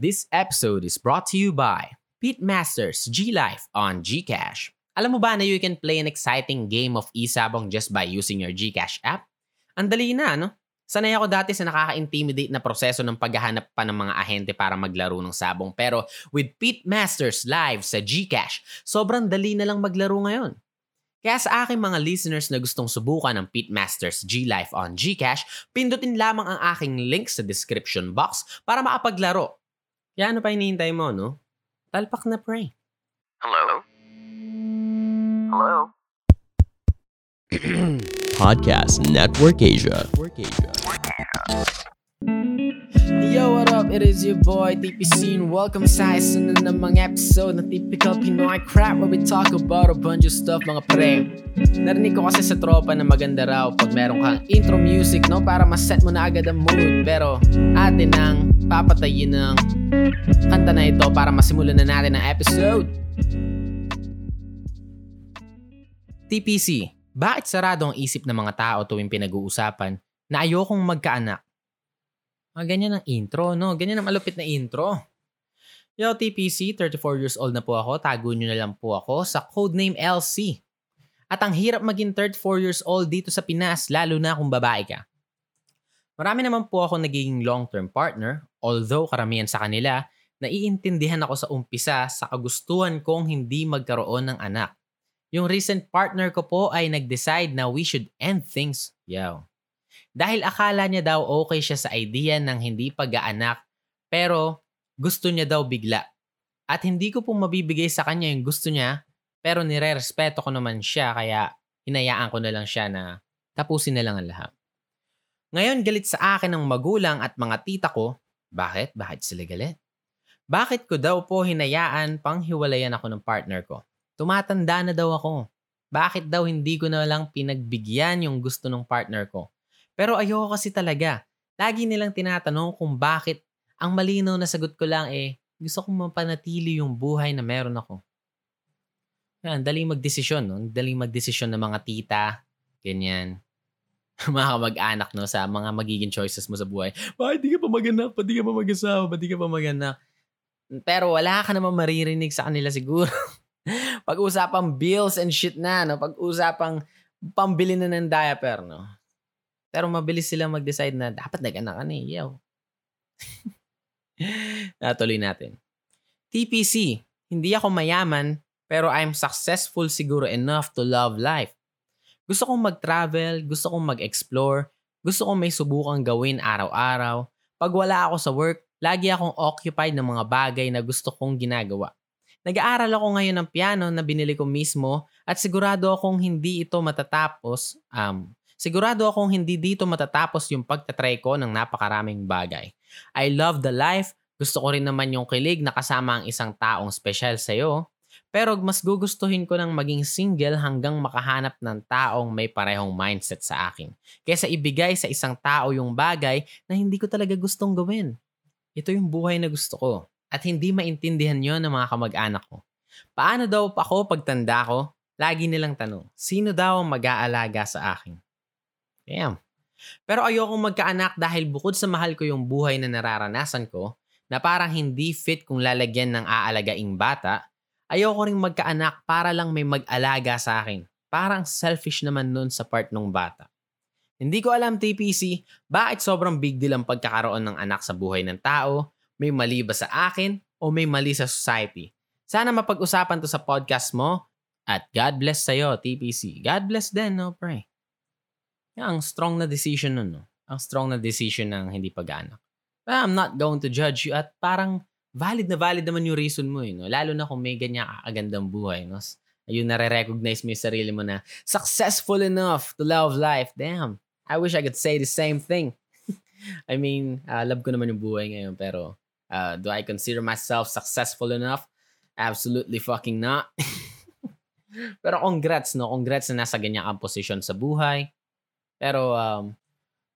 This episode is brought to you by Pete Masters G Life on Gcash. Alam mo ba na you can play an exciting game of e-sabong just by using your Gcash app? Ang dali na, no? Sanay ako dati sa nakaka-intimidate na proseso ng paghahanap pa ng mga ahente para maglaro ng sabong. Pero with Pete Masters live sa Gcash, sobrang dali na lang maglaro ngayon. Kaya sa aking mga listeners na gustong subukan ng Pete Masters G Life on Gcash, pindutin lamang ang aking link sa description box para makapaglaro. Kaya ano pa hinihintay mo, no? Talpak na pre. Hello? Hello? Podcast Network Asia. Yo, what up? It is your boy, TPC, and welcome sa isa na namang episode ng Typical Pinoy Crap where we talk about a bunch of stuff, mga pre. Narinig ko kasi sa tropa na maganda raw pag meron kang intro music, no? Para ma-set mo na agad ang mood. Pero atin ang papatayin ng kanta na ito para masimulan na natin ang episode. TPC, bakit sarado ang isip ng mga tao tuwing pinag-uusapan na ayokong magkaanak? Mga ganyan ang intro, no? Ganyan ang malupit na intro. Yo, TPC, 34 years old na po ako. Tago nyo na lang po ako sa codename LC. At ang hirap maging 34 years old dito sa Pinas, lalo na kung babae ka. Marami naman po ako naging long-term partner, although karamihan sa kanila, naiintindihan ako sa umpisa sa kagustuhan kong hindi magkaroon ng anak. Yung recent partner ko po ay nag-decide na we should end things. Yo. Dahil akala niya daw okay siya sa idea ng hindi pag-aanak, pero gusto niya daw bigla. At hindi ko po mabibigay sa kanya yung gusto niya, pero nire-respeto ko naman siya kaya hinayaan ko na lang siya na tapusin na lang ang lahat. Ngayon galit sa akin ng magulang at mga tita ko. Bakit? Bakit sila galit? Bakit ko daw po hinayaan pang hiwalayan ako ng partner ko? Tumatanda na daw ako. Bakit daw hindi ko na lang pinagbigyan yung gusto ng partner ko? Pero ayoko kasi talaga. Lagi nilang tinatanong kung bakit ang malinaw na sagot ko lang eh, gusto kong mapanatili yung buhay na meron ako. Yan, daling magdesisyon, no? Daling magdesisyon ng mga tita, ganyan. mga kamag-anak, no? Sa mga magiging choices mo sa buhay. Bakit di ka pa maganak? Ba't di ka pa mag-asawa? Ba't di ka pa maganak? Pero wala ka naman maririnig sa kanila siguro. Pag-usapang bills and shit na, no? Pag-usapang pambili na ng diaper, no? Pero mabilis silang mag-decide na dapat nag-anak ka na eh. Yo. Natuloy natin. TPC, hindi ako mayaman pero I'm successful siguro enough to love life. Gusto kong mag-travel, gusto kong mag-explore, gusto kong may subukang gawin araw-araw. Pag wala ako sa work, lagi akong occupied ng mga bagay na gusto kong ginagawa. Nag-aaral ako ngayon ng piano na binili ko mismo at sigurado akong hindi ito matatapos. Um, sigurado akong hindi dito matatapos yung pagtatry ko ng napakaraming bagay. I love the life. Gusto ko rin naman yung kilig na kasama ang isang taong special sa'yo. Pero mas gugustuhin ko ng maging single hanggang makahanap ng taong may parehong mindset sa akin. Kesa ibigay sa isang tao yung bagay na hindi ko talaga gustong gawin. Ito yung buhay na gusto ko. At hindi maintindihan yon ng mga kamag-anak ko. Paano daw ako pagtanda ko? Lagi nilang tanong, sino daw ang mag-aalaga sa akin? Damn. Pero ayokong magkaanak dahil bukod sa mahal ko yung buhay na nararanasan ko, na parang hindi fit kung lalagyan ng aalagaing bata, ayoko ring magkaanak para lang may mag-alaga sa akin. Parang selfish naman nun sa part ng bata. Hindi ko alam TPC, bakit sobrang big deal ang pagkakaroon ng anak sa buhay ng tao, may mali ba sa akin o may mali sa society. Sana mapag-usapan to sa podcast mo at God bless sa'yo, TPC. God bless din, no, pre. Ang strong na decision nun, no? Ang strong na decision ng hindi pag-anak. I'm not going to judge you at parang valid na valid naman yung reason mo, eh, no? Lalo na kung may ganyan kakagandang buhay, no? Ayun, nare-recognize mo yung sarili mo na successful enough to love life. Damn. I wish I could say the same thing. I mean, uh, love ko naman yung buhay ngayon, pero uh, do I consider myself successful enough? Absolutely fucking not. pero congrats, no? Congrats na nasa ganyan kang position sa buhay. Pero, um,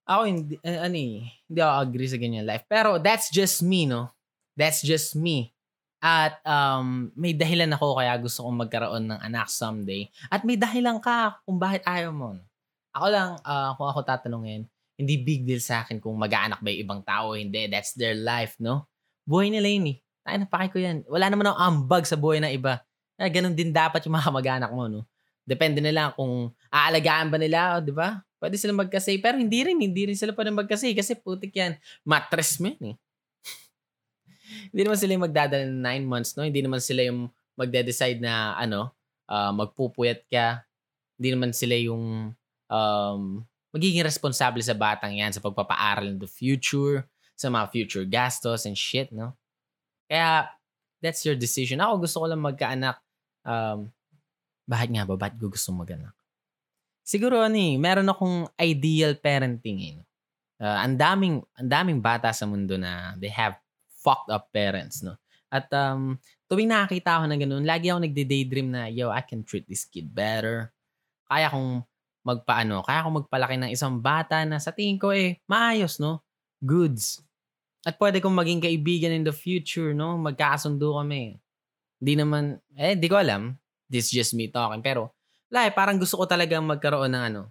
ako hindi, uh, ano eh, hindi ako agree sa ganyan life. Pero that's just me, no? That's just me. At um, may dahilan ako kaya gusto kong magkaroon ng anak someday. At may dahilan ka kung bakit ayaw mo. Ako lang, uh, kung ako tatanungin, hindi big deal sa akin kung mag-aanak ba yung ibang tao hindi. That's their life, no? Buhay nila yun eh. Ay, napaki ko yan. Wala naman ang ambag sa buhay ng iba. Eh, ganun din dapat yung mga kamag-anak mo, no? Depende na lang kung aalagaan ba nila, di ba? Pwede sila magkasay. Pero hindi rin, hindi rin sila pwede magkasay kasi putik yan. Mattress mo yan eh. Hindi naman sila yung magdadala ng nine months, no? Hindi naman sila yung magde-decide na, ano, uh, magpupuyat ka. Hindi naman sila yung um, magiging responsable sa batang yan sa pagpapaaral in the future, sa mga future gastos and shit, no? Kaya, that's your decision. Ako gusto ko lang magkaanak. Um, bakit nga ba? Bakit ko gusto maganak? Siguro ano eh, meron akong ideal parenting eh. Uh, ang daming ang daming bata sa mundo na they have fucked up parents, no. At um tuwing nakakita ako ng ganun, lagi ako nagde-daydream na, yo, I can treat this kid better. Kaya kong magpaano, kaya kong magpalaki ng isang bata na sa tingin ko eh maayos, no. Goods. At pwede kong maging kaibigan in the future, no? Magkakasundo kami. Hindi naman, eh, di ko alam. This just me talking. Pero, wala eh, parang gusto ko talaga magkaroon ng ano,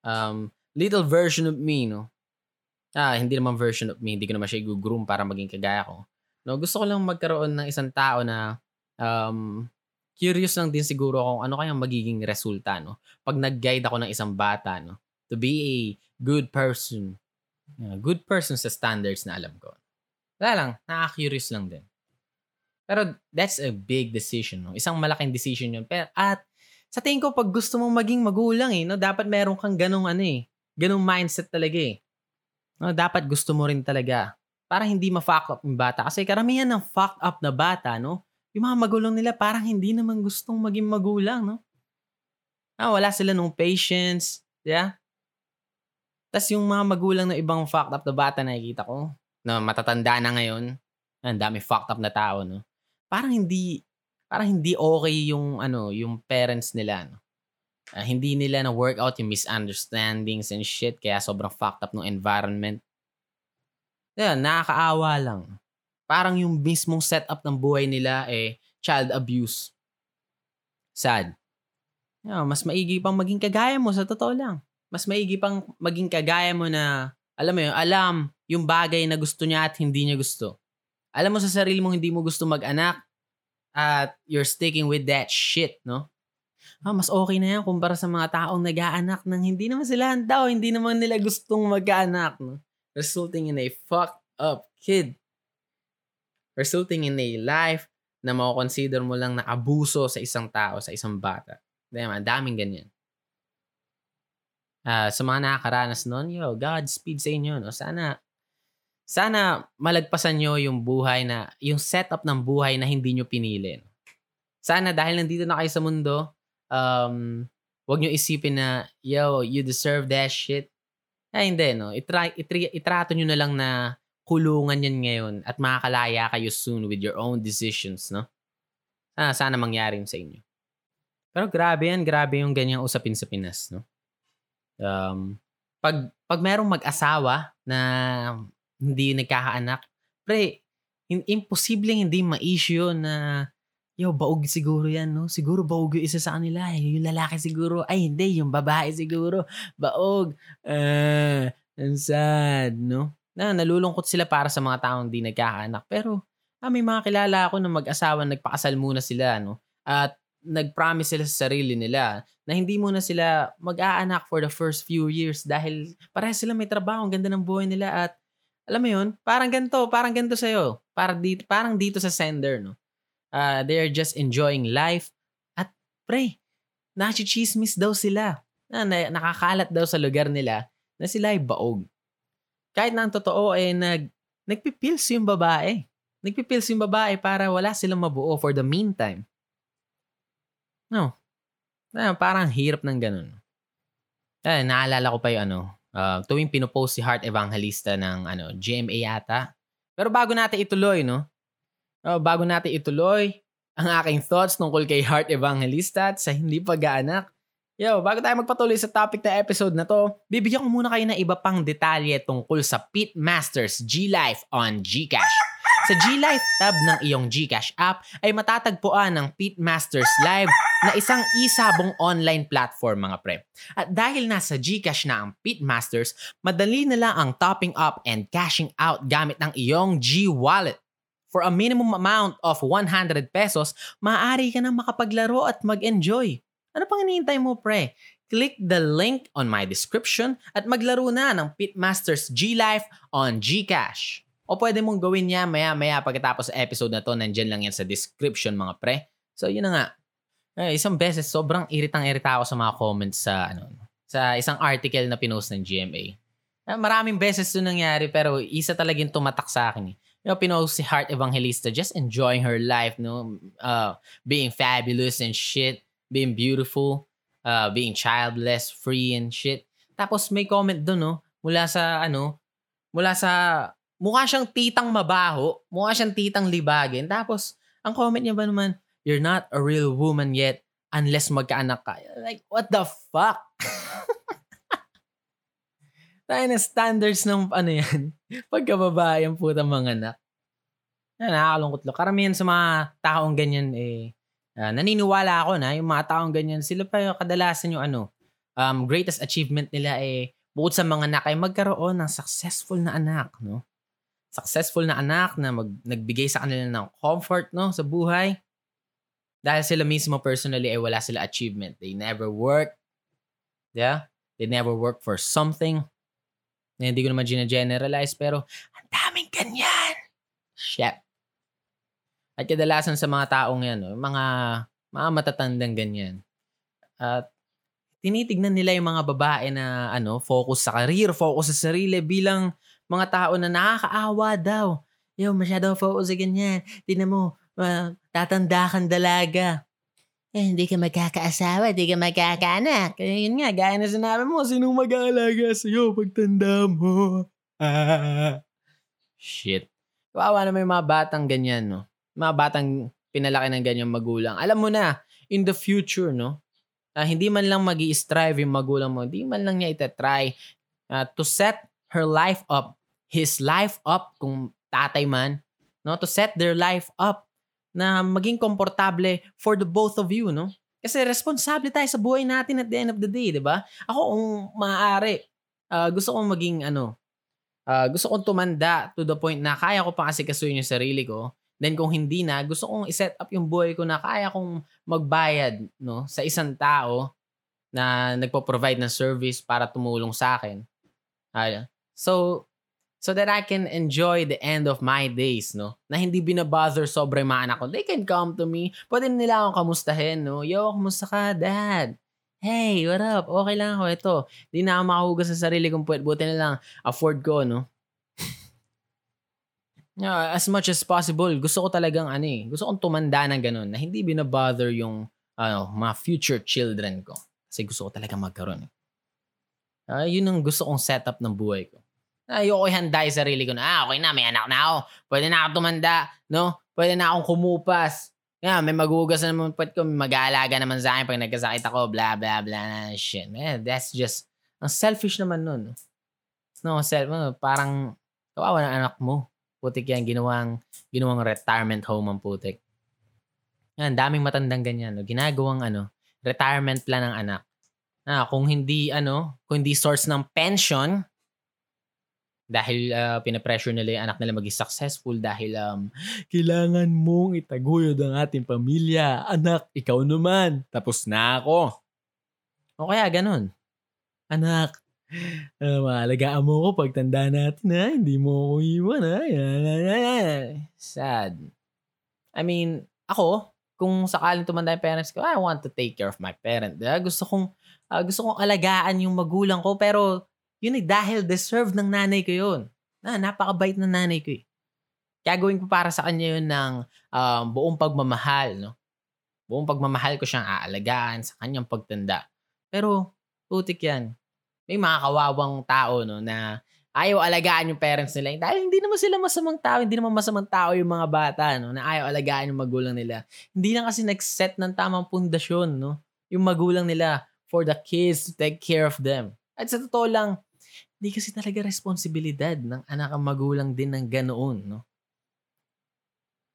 um, little version of me, no? Ah, hindi naman version of me. Hindi ko naman siya i-groom para maging kagaya ko. No, gusto ko lang magkaroon ng isang tao na um, curious lang din siguro kung ano kayang magiging resulta, no? Pag nag-guide ako ng isang bata, no? To be a good person Uh, good person sa standards na alam ko. Wala lang, nakaka-curious lang din. Pero that's a big decision. No? Isang malaking decision yun. Pero, at sa tingin ko, pag gusto mong maging magulang, eh, no, dapat meron kang ganong, ano, eh, ganong mindset talaga. Eh. No, dapat gusto mo rin talaga. Para hindi ma-fuck up yung bata. Kasi karamihan ng fuck up na bata, no? yung mga magulang nila parang hindi naman gustong maging magulang. No? Ah, wala sila nung patience. Yeah? Tapos yung mga magulang ng ibang fucked up na bata na nakikita ko, na matatanda na ngayon, ang dami fucked up na tao, no? Parang hindi, parang hindi okay yung, ano, yung parents nila, no? Uh, hindi nila na work out yung misunderstandings and shit, kaya sobrang fucked up ng environment. Yan, nakakaawa lang. Parang yung mismong setup ng buhay nila, eh, child abuse. Sad. Yeah, mas maigi pang maging kagaya mo sa totoo lang mas maigi pang maging kagaya mo na, alam mo yun, alam yung bagay na gusto niya at hindi niya gusto. Alam mo sa sarili mo hindi mo gusto mag-anak at you're sticking with that shit, no? Ah, mas okay na yan kumpara sa mga taong nag-aanak nang hindi naman sila handa o hindi naman nila gustong mag-aanak, no? Resulting in a fucked up kid. Resulting in a life na mako-consider mo lang na abuso sa isang tao, sa isang bata. Diba, daming ganyan uh, sa mga nakakaranas noon, yo, Godspeed sa inyo. No? Sana, sana malagpasan nyo yung buhay na, yung setup ng buhay na hindi nyo pinili. Sana dahil nandito na kayo sa mundo, um, wag nyo isipin na, yo, you deserve that shit. Ay, hindi, no? Itra, itri, itrato nyo na lang na kulungan yan ngayon at makakalaya kayo soon with your own decisions, no? Sana, sana mangyari sa inyo. Pero grabe yan, grabe yung ganyang usapin sa Pinas, no? Um, pag, pag merong mag-asawa na hindi nagkakaanak, pre, imposibleng hindi ma-issue na yo, baog siguro yan, no? Siguro baog yung isa sa kanila. Eh. Yung lalaki siguro, ay hindi, yung babae siguro, baog. Uh, ang sad, no? Na, nalulungkot sila para sa mga taong hindi nagkakaanak. Pero, ah, may mga kilala ako na mag-asawa, nagpakasal muna sila, no? At nag-promise sila sa sarili nila na hindi muna sila mag-aanak for the first few years dahil parehas sila may trabaho, ang ganda ng buhay nila at alam mo yun, parang ganito, parang ganito sa'yo. Parang dito, parang dito sa sender, no? Uh, they're just enjoying life. At pre, nachichismis daw sila. Na, na, nakakalat daw sa lugar nila na sila ay baog. Kahit na ang totoo ay eh, nag, nagpipils yung babae. Nagpipils yung babae para wala silang mabuo for the meantime. No. Ah, parang hirap ng ganun. Eh, naalala ko pa yung ano, uh, tuwing pinopost si Heart Evangelista ng ano, GMA yata. Pero bago natin ituloy, no? Uh, bago natin ituloy ang aking thoughts tungkol kay Heart Evangelista at sa hindi pag-aanak, Yo, bago tayo magpatuloy sa topic na episode na to, bibigyan ko muna kayo ng iba pang detalye tungkol sa Pit Masters G-Life on Gcash. Sa G-Life tab ng iyong Gcash app ay matatagpuan ang Pit Masters Live na isang isabong online platform mga pre. At dahil nasa Gcash na ang Pit Masters, madali na lang ang topping up and cashing out gamit ng iyong G-Wallet. For a minimum amount of 100 pesos, maaari ka na makapaglaro at mag-enjoy. Ano pang hinihintay mo, pre? Click the link on my description at maglaro na ng Pitmasters G-Life on Gcash. O pwede mong gawin niya maya-maya pagkatapos sa episode na to, nandyan lang yan sa description mga pre. So yun na nga. Eh, isang beses, sobrang iritang-irita ako sa mga comments sa ano sa isang article na pinost ng GMA. Eh, maraming beses to nangyari pero isa talagang tumatak sa akin eh. You know, pinost si Heart Evangelista just enjoying her life, no? Uh, being fabulous and shit, being beautiful, uh, being childless, free and shit. Tapos may comment doon, no? Mula sa ano, mula sa mukha siyang titang mabaho, mukha siyang titang libagin. Tapos ang comment niya ba naman, you're not a real woman yet unless magkaanak ka. Like, what the fuck? Tayo na standards ng ano yan. Pagkababae ang putang mga anak. Na, nakakalungkot lang. Karamihan sa mga taong ganyan eh, uh, naniniwala ako na yung mga taong ganyan, sila pa yung kadalasan yung ano, um, greatest achievement nila eh, bukod sa mga anak ay magkaroon ng successful na anak, no? Successful na anak na mag, nagbigay sa kanila ng comfort, no, sa buhay. Dahil sila mismo personally ay wala sila achievement. They never work. Yeah? They never work for something na hindi ko naman gina-generalize, pero ang daming ganyan. Shit. At kadalasan sa mga taong yan, no, mga, mga matatandang ganyan. At tinitignan nila yung mga babae na ano, focus sa career, focus sa sarili bilang mga tao na nakakaawa daw. Yo, masyado focus sa ganyan. Tingnan mo, uh, tatanda kang dalaga eh, hindi ka magkakaasawa, hindi ka magkakaanak. Eh, yun nga, gaya na sinabi mo, sino mag-aalaga sa'yo pagtanda mo? Ah. Shit. Kawawa naman yung mga batang ganyan, no? Mga batang pinalaki ng ganyang magulang. Alam mo na, in the future, no? Uh, hindi man lang mag strive yung magulang mo, hindi man lang niya itatry uh, to set her life up, his life up, kung tatay man, no? To set their life up na maging komportable for the both of you, no? Kasi responsable tayo sa buhay natin at the end of the day, di ba? Ako, kung maaari, uh, gusto kong maging, ano, uh, gusto kong tumanda to the point na kaya ko pang asikasuyin yung sarili ko. Then kung hindi na, gusto kong iset up yung buhay ko na kaya kong magbayad, no, sa isang tao na nagpo-provide ng service para tumulong sa akin. Uh, so, so that I can enjoy the end of my days, no? Na hindi binabother sobre mga anak ko. They can come to me. Pwede nila akong kamustahin, no? Yo, kamusta ka, dad? Hey, what up? Okay lang ako. Ito, di na ako makahugas sa sarili kung pwede. Buti na lang, afford ko, no? yeah, as much as possible, gusto ko talagang ano eh, gusto kong tumanda ng ganun na hindi binabother yung ano, mga future children ko. Kasi gusto ko talaga magkaroon. Eh. Uh, yun ang gusto kong setup ng buhay ko. Ayoko handa yung sarili ko na, ah, okay na, may anak na ako. Pwede na ako tumanda, no? Pwede na akong kumupas. Yeah, may magugas na naman pwede ko, mag-aalaga naman sa akin pag nagkasakit ako, blah, blah, blah, shit. Man, that's just, ang selfish naman nun. No, self, parang, kawawa ng anak mo. Putik yan, ginawang, ginawang retirement home ang putik. Yan, daming matandang ganyan. No? Ginagawang, ano, retirement plan ng anak. Na, kung hindi, ano, kung hindi source ng pension, dahil uh, pinapressure nila yung anak nila maging successful dahil um, kailangan mong itaguyod ang ating pamilya. Anak, ikaw naman. Tapos na ako. O kaya ganun. Anak, uh, maalagaan mo ko pagtanda natin ha. Hindi mo ako iwan ha. Sad. I mean, ako, kung sakaling tumanda yung parents ko, I want to take care of my parent. Diba? Gusto kong, uh, gusto kong alagaan yung magulang ko pero yun eh, dahil deserve ng nanay ko yun. Na, napakabait ng nanay ko eh. Kaya gawin ko para sa kanya yun ng um, buong pagmamahal, no? Buong pagmamahal ko siyang aalagaan sa kanyang pagtanda. Pero, putik yan. May mga kawawang tao, no, na ayaw alagaan yung parents nila. Dahil hindi naman sila masamang tao, hindi naman masamang tao yung mga bata, no, na ayaw alagaan yung magulang nila. Hindi lang kasi nag-set ng tamang pundasyon, no, yung magulang nila for the kids to take care of them. At sa totoo lang, hindi kasi talaga responsibilidad ng anak ang magulang din ng ganoon, no?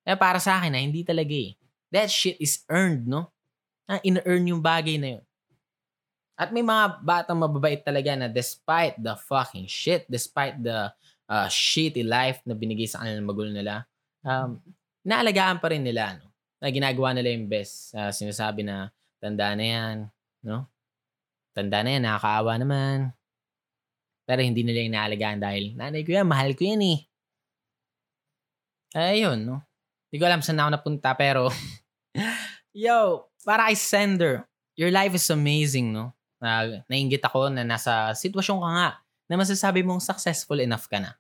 Eh, para sa akin, na hindi talaga eh. That shit is earned, no? Ah, in-earn yung bagay na yun. At may mga batang mababait talaga na despite the fucking shit, despite the uh, shitty life na binigay sa kanila ng magulang nila, um, naalagaan pa rin nila, no? Na ginagawa nila yung best. Uh, sinasabi na, tanda na yan, no? Tanda na yan, nakakaawa naman. Pero hindi nila yung naalagaan dahil, nanay ko yan, mahal ko yan eh. Ayun, no? Hindi ko alam saan ako napunta, pero, yo, para kay Sender, your life is amazing, no? Na, nainggit ako na nasa sitwasyon ka nga na masasabi mong successful enough ka na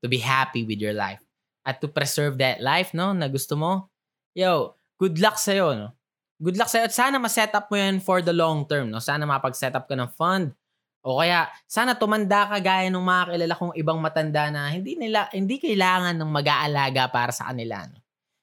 to be happy with your life at to preserve that life, no, na gusto mo. Yo, good luck sa'yo, no? Good luck sa'yo at sana ma-set up mo yan for the long term, no? Sana mapag-set up ka ng fund o kaya sana tumanda ka gaya ng mga kilala kong ibang matanda na hindi nila hindi kailangan ng mag-aalaga para sa kanila, no?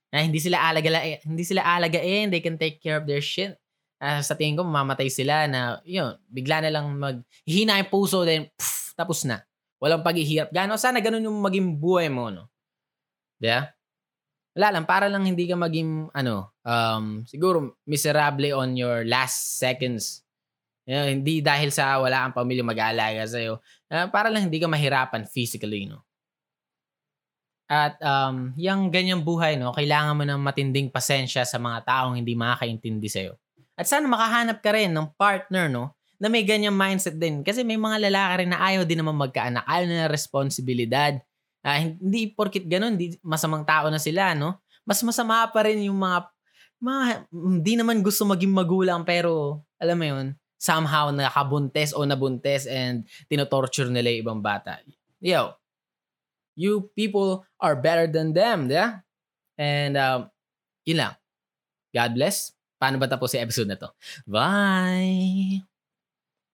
Na hindi sila alaga hindi sila alagain, they can take care of their shit uh, sa tingin ko, mamamatay sila na, yun, bigla na lang mag, hihina yung puso, then, pff, tapos na. Walang paghihirap. Gano, sana ganun yung maging buhay mo, no? Yeah? Wala lang, para lang hindi ka maging, ano, um, siguro, miserable on your last seconds. Yeah, hindi dahil sa wala kang pamilya mag-aalaga sa'yo. Uh, para lang hindi ka mahirapan physically, no? At um, yung ganyang buhay, no, kailangan mo ng matinding pasensya sa mga taong hindi makakaintindi sa'yo. At sana makahanap ka rin ng partner, no? Na may ganyang mindset din. Kasi may mga lalaki rin na ayaw din naman magkaanak. Ayaw na ng responsibilidad. Uh, hindi porkit ganun, hindi masamang tao na sila, no? Mas masama pa rin yung mga, mga hindi naman gusto maging magulang pero, alam mo yun, somehow nakabuntes o nabuntes and tinotorture nila yung ibang bata. Yo, you people are better than them, yeah? And, um, yun lang. God bless. Paano ba tapos si episode na to? Bye!